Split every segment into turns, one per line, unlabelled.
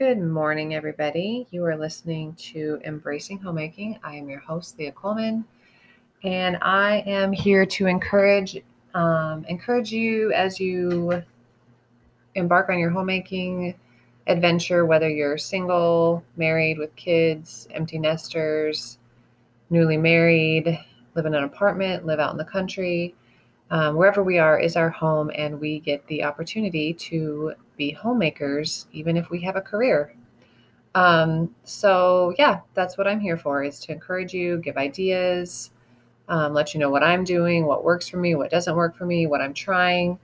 Good morning, everybody. You are listening to Embracing Homemaking. I am your host, Leah Coleman, and I am here to encourage um, encourage you as you embark on your homemaking adventure, whether you're single, married with kids, empty nesters, newly married, live in an apartment, live out in the country. Um, wherever we are is our home, and we get the opportunity to be homemakers, even if we have a career. Um, so, yeah, that's what I'm here for is to encourage you, give ideas, um, let you know what I'm doing, what works for me, what doesn't work for me, what I'm trying.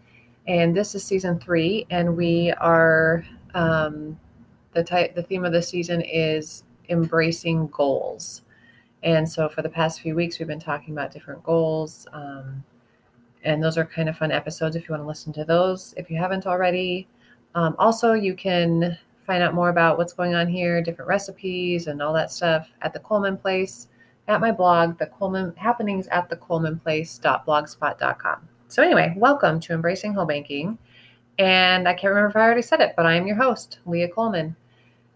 And this is season three, and we are um, the type. The theme of the season is embracing goals. And so, for the past few weeks, we've been talking about different goals. And those are kind of fun episodes if you want to listen to those if you haven't already. Um, also, you can find out more about what's going on here, different recipes, and all that stuff at the Coleman Place at my blog, the Coleman Happenings at the Coleman Place.blogspot.com. So, anyway, welcome to Embracing Homemaking. And I can't remember if I already said it, but I am your host, Leah Coleman.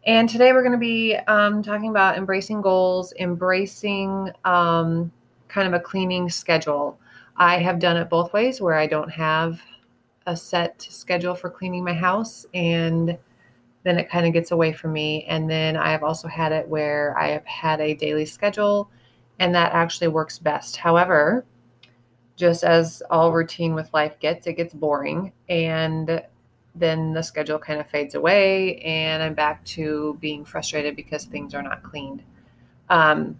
And today we're going to be um, talking about embracing goals, embracing um, kind of a cleaning schedule. I have done it both ways where I don't have a set schedule for cleaning my house and then it kind of gets away from me. And then I have also had it where I have had a daily schedule and that actually works best. However, just as all routine with life gets, it gets boring and then the schedule kind of fades away and I'm back to being frustrated because things are not cleaned. Um,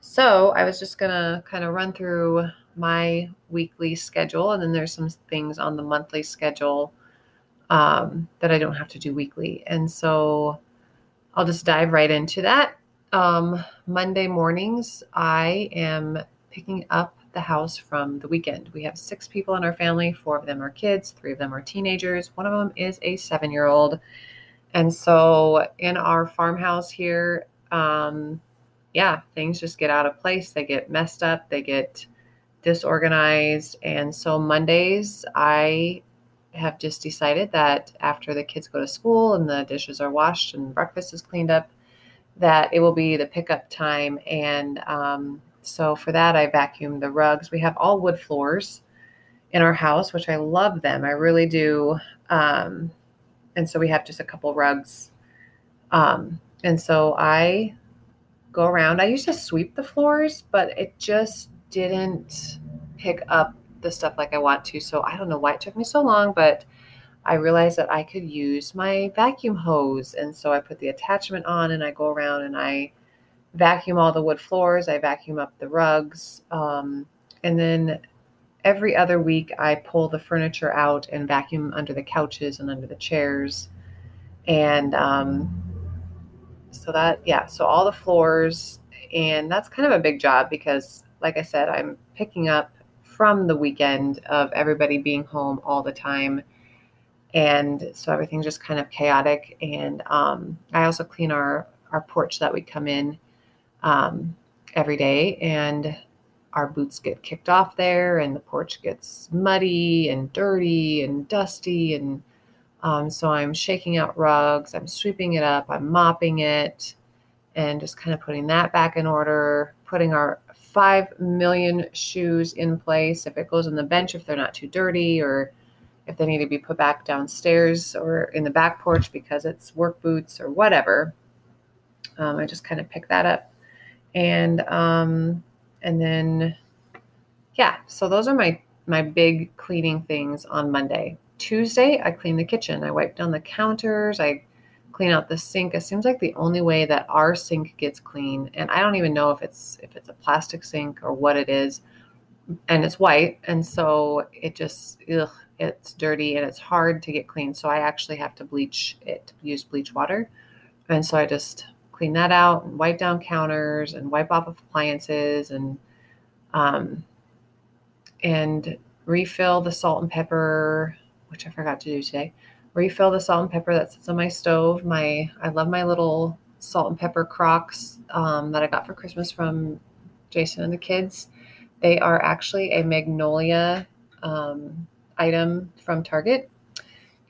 so I was just going to kind of run through my weekly schedule, and then there's some things on the monthly schedule um, that I don't have to do weekly. And so I'll just dive right into that. Um, Monday mornings, I am picking up the house from the weekend. We have six people in our family. Four of them are kids, three of them are teenagers. One of them is a seven year old. And so in our farmhouse here, um, yeah, things just get out of place. They get messed up. They get disorganized. And so Mondays, I have just decided that after the kids go to school and the dishes are washed and breakfast is cleaned up, that it will be the pickup time. And um, so for that, I vacuum the rugs. We have all wood floors in our house, which I love them. I really do. Um, and so we have just a couple rugs. Um, and so I go around. I used to sweep the floors, but it just didn't pick up the stuff like I want to. So I don't know why it took me so long, but I realized that I could use my vacuum hose. And so I put the attachment on and I go around and I vacuum all the wood floors, I vacuum up the rugs. Um, and then every other week, I pull the furniture out and vacuum under the couches and under the chairs. And um, so that, yeah, so all the floors. And that's kind of a big job because like I said, I'm picking up from the weekend of everybody being home all the time. And so everything's just kind of chaotic. And um, I also clean our, our porch that we come in um, every day. And our boots get kicked off there, and the porch gets muddy and dirty and dusty. And um, so I'm shaking out rugs, I'm sweeping it up, I'm mopping it, and just kind of putting that back in order, putting our 5 million shoes in place. If it goes on the bench, if they're not too dirty, or if they need to be put back downstairs or in the back porch because it's work boots or whatever. Um, I just kind of pick that up. And um, and then yeah, so those are my my big cleaning things on Monday. Tuesday, I clean the kitchen. I wipe down the counters. I clean out the sink. It seems like the only way that our sink gets clean, and I don't even know if it's if it's a plastic sink or what it is, and it's white, and so it just ugh, it's dirty and it's hard to get clean. So I actually have to bleach it, use bleach water, and so I just clean that out and wipe down counters and wipe off appliances and um, and refill the salt and pepper, which I forgot to do today refill the salt and pepper that sits on my stove. My I love my little salt and pepper crocks um, that I got for Christmas from Jason and the kids. They are actually a magnolia um, item from Target,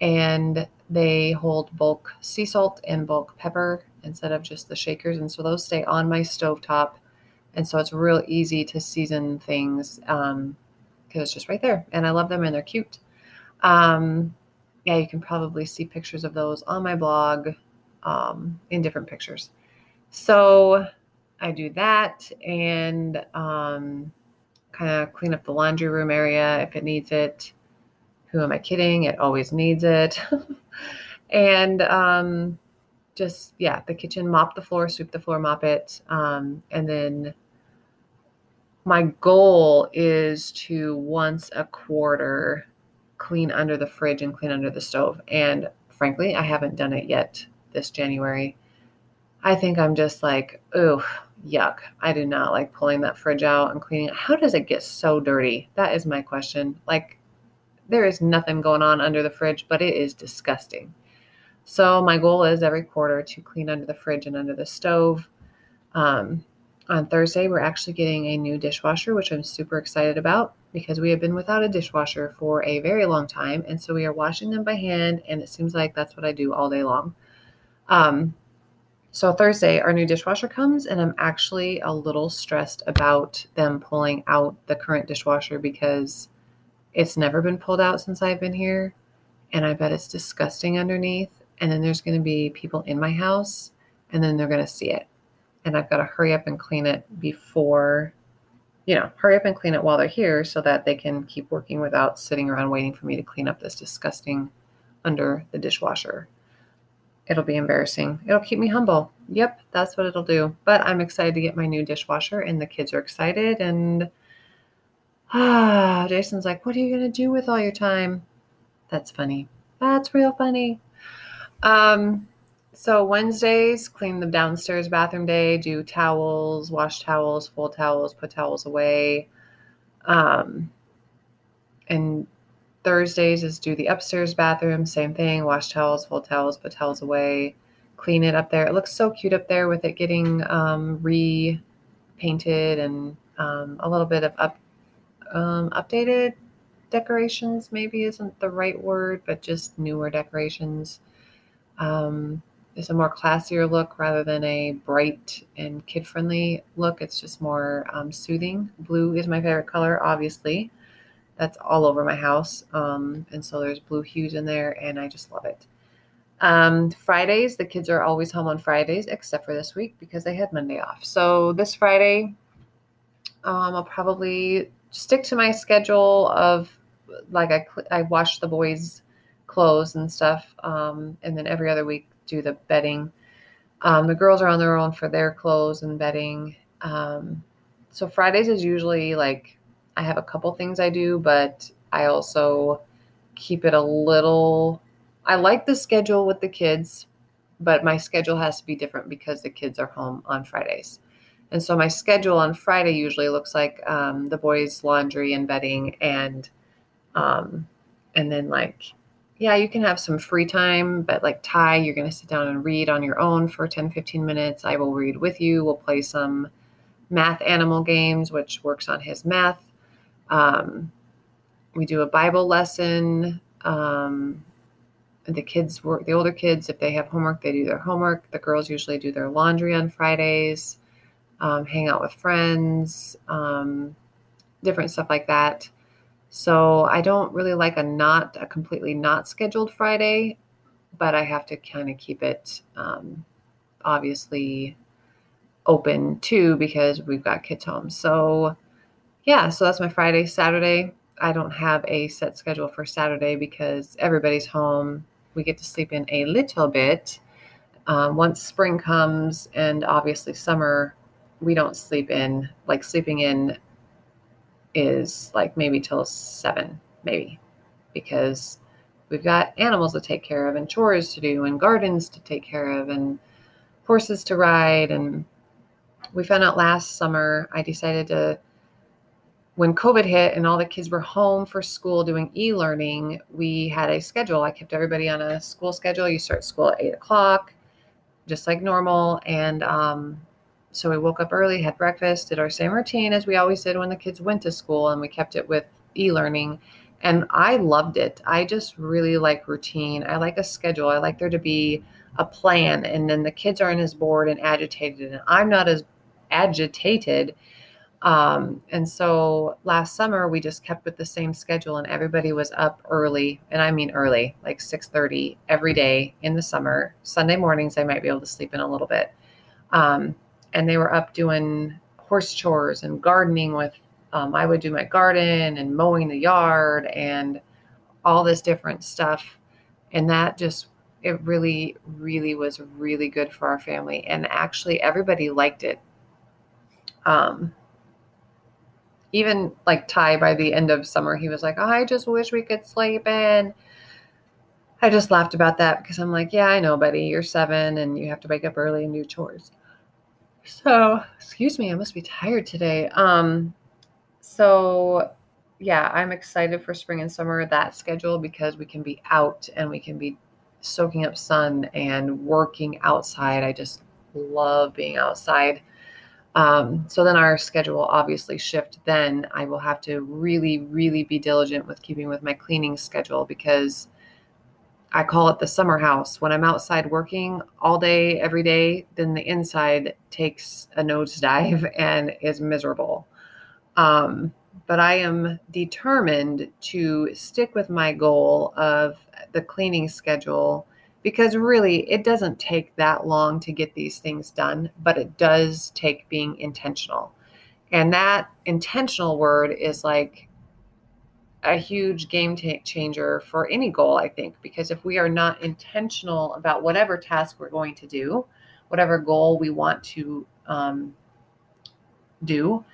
and they hold bulk sea salt and bulk pepper instead of just the shakers. And so those stay on my stove top. And so it's real easy to season things because um, it's just right there. And I love them and they're cute. Um, yeah, you can probably see pictures of those on my blog um, in different pictures. So I do that and um, kind of clean up the laundry room area if it needs it. Who am I kidding? It always needs it. and um, just, yeah, the kitchen, mop the floor, sweep the floor, mop it. Um, and then my goal is to once a quarter clean under the fridge and clean under the stove. And frankly, I haven't done it yet this January. I think I'm just like, oh, yuck. I do not like pulling that fridge out and cleaning it. How does it get so dirty? That is my question. Like, there is nothing going on under the fridge, but it is disgusting. So, my goal is every quarter to clean under the fridge and under the stove. Um, on Thursday, we're actually getting a new dishwasher, which I'm super excited about because we have been without a dishwasher for a very long time. And so we are washing them by hand, and it seems like that's what I do all day long. Um, so Thursday, our new dishwasher comes, and I'm actually a little stressed about them pulling out the current dishwasher because it's never been pulled out since I've been here. And I bet it's disgusting underneath. And then there's going to be people in my house, and then they're going to see it. And I've got to hurry up and clean it before you know, hurry up and clean it while they're here so that they can keep working without sitting around waiting for me to clean up this disgusting under the dishwasher. It'll be embarrassing. It'll keep me humble. Yep, that's what it'll do. But I'm excited to get my new dishwasher, and the kids are excited. And ah, Jason's like, What are you going to do with all your time? That's funny. That's real funny. Um, so Wednesdays, clean the downstairs bathroom day, do towels, wash towels, fold towels, put towels away. Um, and Thursdays is do the upstairs bathroom, same thing, wash towels, fold towels, put towels away, clean it up there. It looks so cute up there with it getting um, repainted and um, a little bit of up um, updated decorations. Maybe isn't the right word, but just newer decorations. Um, is a more classier look rather than a bright and kid friendly look. It's just more um, soothing. Blue is my favorite color, obviously. That's all over my house. Um, and so there's blue hues in there, and I just love it. Um, Fridays, the kids are always home on Fridays, except for this week because they had Monday off. So this Friday, um, I'll probably stick to my schedule of like I, I wash the boys' clothes and stuff. Um, and then every other week, do the bedding. Um, the girls are on their own for their clothes and bedding. Um, so Fridays is usually like I have a couple things I do, but I also keep it a little. I like the schedule with the kids, but my schedule has to be different because the kids are home on Fridays. And so my schedule on Friday usually looks like um, the boys' laundry and bedding, and um, and then like yeah, you can have some free time, but like Ty, you're going to sit down and read on your own for 10, 15 minutes. I will read with you. We'll play some math animal games, which works on his math. Um, we do a Bible lesson. Um, the kids work, the older kids, if they have homework, they do their homework. The girls usually do their laundry on Fridays, um, hang out with friends, um, different stuff like that. So I don't really like a not a completely not scheduled Friday, but I have to kind of keep it um, obviously open too because we've got kids home. So yeah, so that's my Friday. Saturday, I don't have a set schedule for Saturday because everybody's home. We get to sleep in a little bit. Um, once spring comes and obviously summer, we don't sleep in. Like sleeping in is like maybe till seven, maybe, because we've got animals to take care of and chores to do and gardens to take care of and horses to ride. And we found out last summer, I decided to, when COVID hit and all the kids were home for school doing e learning, we had a schedule. I kept everybody on a school schedule. You start school at eight o'clock, just like normal. And um, so we woke up early, had breakfast, did our same routine as we always did when the kids went to school, and we kept it with e learning. And I loved it. I just really like routine. I like a schedule. I like there to be a plan. And then the kids aren't as bored and agitated. And I'm not as agitated. Um, and so last summer we just kept with the same schedule and everybody was up early. And I mean early, like 6:30 every day in the summer. Sunday mornings I might be able to sleep in a little bit. Um, and they were up doing horse chores and gardening with um, I would do my garden and mowing the yard and all this different stuff. And that just, it really, really was really good for our family. And actually, everybody liked it. Um, even like Ty, by the end of summer, he was like, oh, I just wish we could sleep in. I just laughed about that because I'm like, yeah, I know, buddy. You're seven and you have to wake up early and do chores. So, excuse me, I must be tired today. Um, so yeah, I'm excited for spring and summer that schedule because we can be out and we can be soaking up sun and working outside. I just love being outside. Um, so then our schedule will obviously shift. Then I will have to really, really be diligent with keeping with my cleaning schedule because I call it the summer house. When I'm outside working all day, every day, then the inside takes a nosedive and is miserable. Um, but I am determined to stick with my goal of the cleaning schedule because really it doesn't take that long to get these things done, but it does take being intentional. And that intentional word is like a huge game changer for any goal, I think, because if we are not intentional about whatever task we're going to do, whatever goal we want to um, do,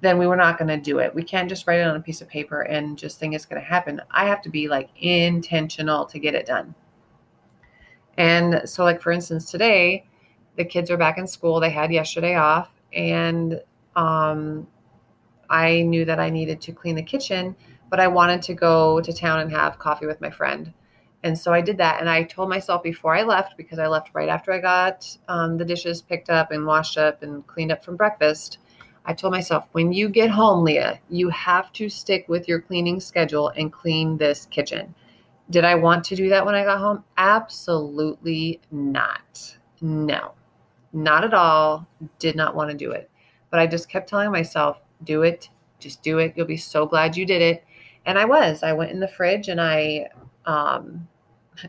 then we were not going to do it. We can't just write it on a piece of paper and just think it's going to happen. I have to be like intentional to get it done. And so, like, for instance, today, the kids are back in school. They had yesterday off. And um, I knew that I needed to clean the kitchen, but I wanted to go to town and have coffee with my friend. And so I did that. And I told myself before I left, because I left right after I got um, the dishes picked up and washed up and cleaned up from breakfast I told myself, when you get home, Leah, you have to stick with your cleaning schedule and clean this kitchen. Did I want to do that when I got home? Absolutely not. No, not at all. Did not want to do it. But I just kept telling myself, do it, just do it. You'll be so glad you did it. And I was. I went in the fridge and I, um,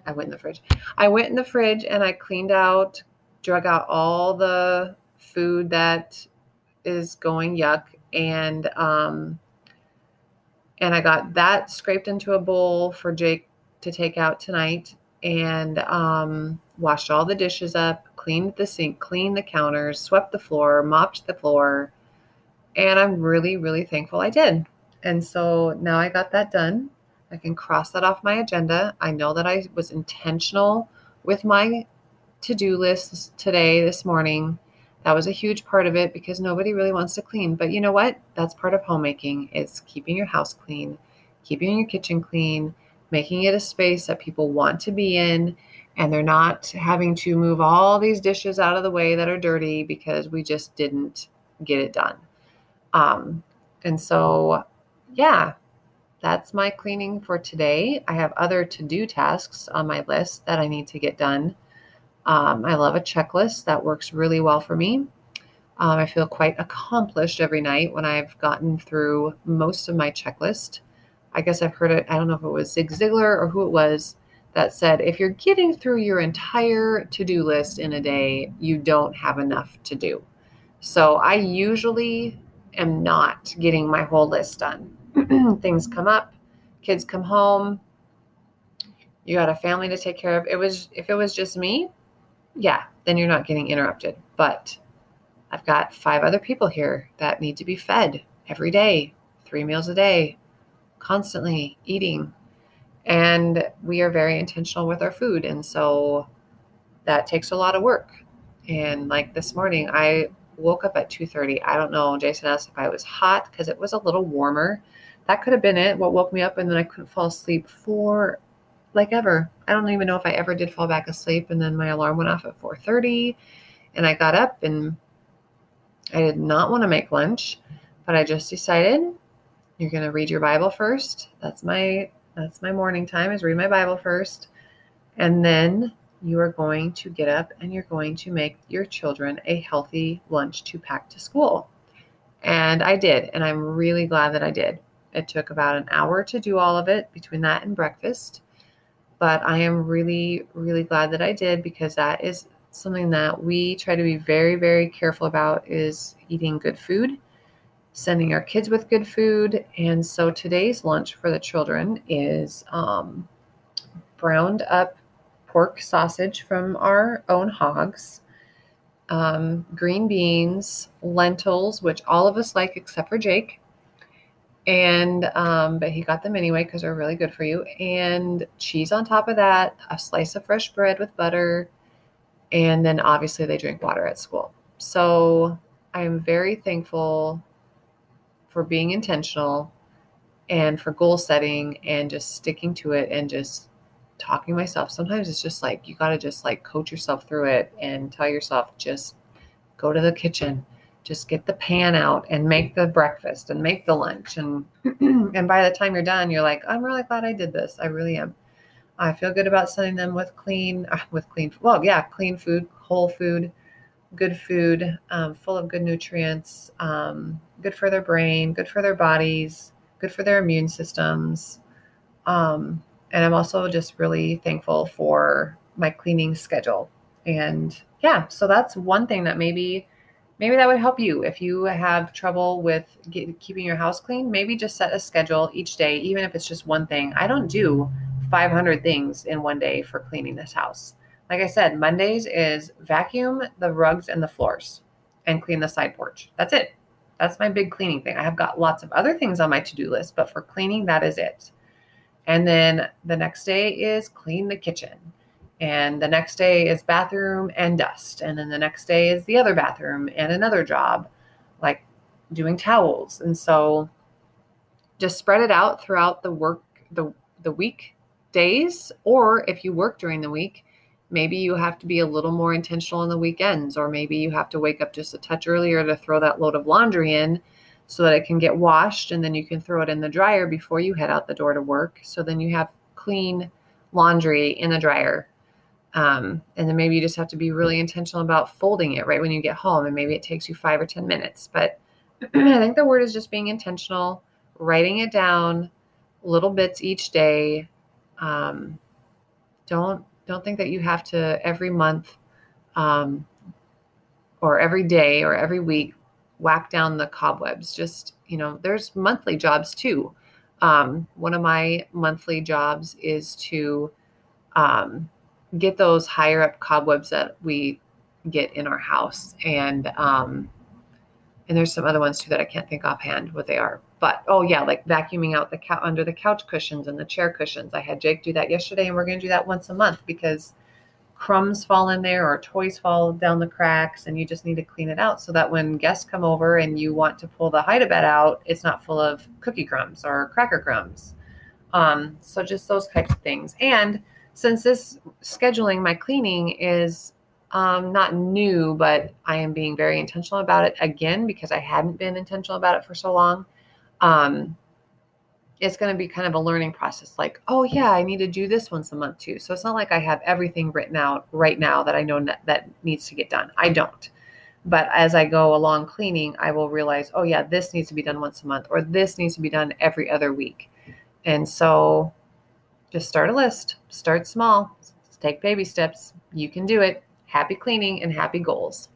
I went in the fridge. I went in the fridge and I cleaned out, drug out all the food that is going yuck and um and I got that scraped into a bowl for Jake to take out tonight and um washed all the dishes up, cleaned the sink, cleaned the counters, swept the floor, mopped the floor. And I'm really really thankful I did. And so now I got that done. I can cross that off my agenda. I know that I was intentional with my to-do list today this morning that was a huge part of it because nobody really wants to clean. But you know what? That's part of homemaking. It's keeping your house clean, keeping your kitchen clean, making it a space that people want to be in, and they're not having to move all these dishes out of the way that are dirty because we just didn't get it done. Um, and so, yeah, that's my cleaning for today. I have other to do tasks on my list that I need to get done. Um, I love a checklist that works really well for me. Um, I feel quite accomplished every night when I've gotten through most of my checklist. I guess I've heard it, I don't know if it was Zig Ziglar or who it was that said, if you're getting through your entire to do list in a day, you don't have enough to do. So I usually am not getting my whole list done. Things come up, kids come home, you got a family to take care of. It was if it was just me, yeah, then you're not getting interrupted. But I've got five other people here that need to be fed every day, three meals a day, constantly eating. And we are very intentional with our food. And so that takes a lot of work. And like this morning, I woke up at 2:30. I don't know. Jason asked if I was hot because it was a little warmer. That could have been it. What woke me up and then I couldn't fall asleep for like ever. I don't even know if I ever did fall back asleep and then my alarm went off at 4:30 and I got up and I did not want to make lunch, but I just decided you're going to read your Bible first. That's my that's my morning time is read my Bible first. And then you are going to get up and you're going to make your children a healthy lunch to pack to school. And I did, and I'm really glad that I did. It took about an hour to do all of it between that and breakfast. But I am really, really glad that I did because that is something that we try to be very, very careful about is eating good food, sending our kids with good food. And so today's lunch for the children is um, browned up pork sausage from our own hogs, um, green beans, lentils, which all of us like except for Jake. And, um, but he got them anyway because they're really good for you. And cheese on top of that, a slice of fresh bread with butter. And then obviously they drink water at school. So I am very thankful for being intentional and for goal setting and just sticking to it and just talking myself. Sometimes it's just like you got to just like coach yourself through it and tell yourself just go to the kitchen, just get the pan out and make the breakfast and make the lunch and and by the time you're done, you're like, I'm really glad I did this. I really am. I feel good about sending them with clean uh, with clean well, yeah, clean food, whole food, good food, um, full of good nutrients, um, good for their brain, good for their bodies, good for their immune systems. Um, and I'm also just really thankful for my cleaning schedule. And yeah, so that's one thing that maybe maybe that would help you if you have trouble with get, keeping your house clean. Maybe just set a schedule each day, even if it's just one thing. I don't do 500 things in one day for cleaning this house. Like I said, Mondays is vacuum the rugs and the floors and clean the side porch. That's it. That's my big cleaning thing. I have got lots of other things on my to do list, but for cleaning, that is it. And then the next day is clean the kitchen. And the next day is bathroom and dust. And then the next day is the other bathroom and another job, like doing towels. And so just spread it out throughout the work, the, the week days. Or if you work during the week, maybe you have to be a little more intentional on the weekends. Or maybe you have to wake up just a touch earlier to throw that load of laundry in so that it can get washed and then you can throw it in the dryer before you head out the door to work. So then you have clean laundry in the dryer. Um, and then maybe you just have to be really intentional about folding it right when you get home. And maybe it takes you five or 10 minutes. But I think the word is just being intentional, writing it down, little bits each day. Um, don't don't think that you have to every month um, or every day or every week whack down the cobwebs. Just, you know, there's monthly jobs too. Um, one of my monthly jobs is to um, get those higher up cobwebs that we get in our house. And, um, and there's some other ones too that I can't think offhand what they are. But oh yeah, like vacuuming out the couch under the couch cushions and the chair cushions. I had Jake do that yesterday, and we're going to do that once a month because crumbs fall in there or toys fall down the cracks and you just need to clean it out so that when guests come over and you want to pull the hide a bed out, it's not full of cookie crumbs or cracker crumbs. Um, so just those types of things. And since this scheduling my cleaning is um, not new, but I am being very intentional about it again because I hadn't been intentional about it for so long. Um, it's going to be kind of a learning process like oh yeah i need to do this once a month too. So it's not like i have everything written out right now that i know that needs to get done. I don't. But as i go along cleaning i will realize oh yeah this needs to be done once a month or this needs to be done every other week. And so just start a list. Start small. Take baby steps. You can do it. Happy cleaning and happy goals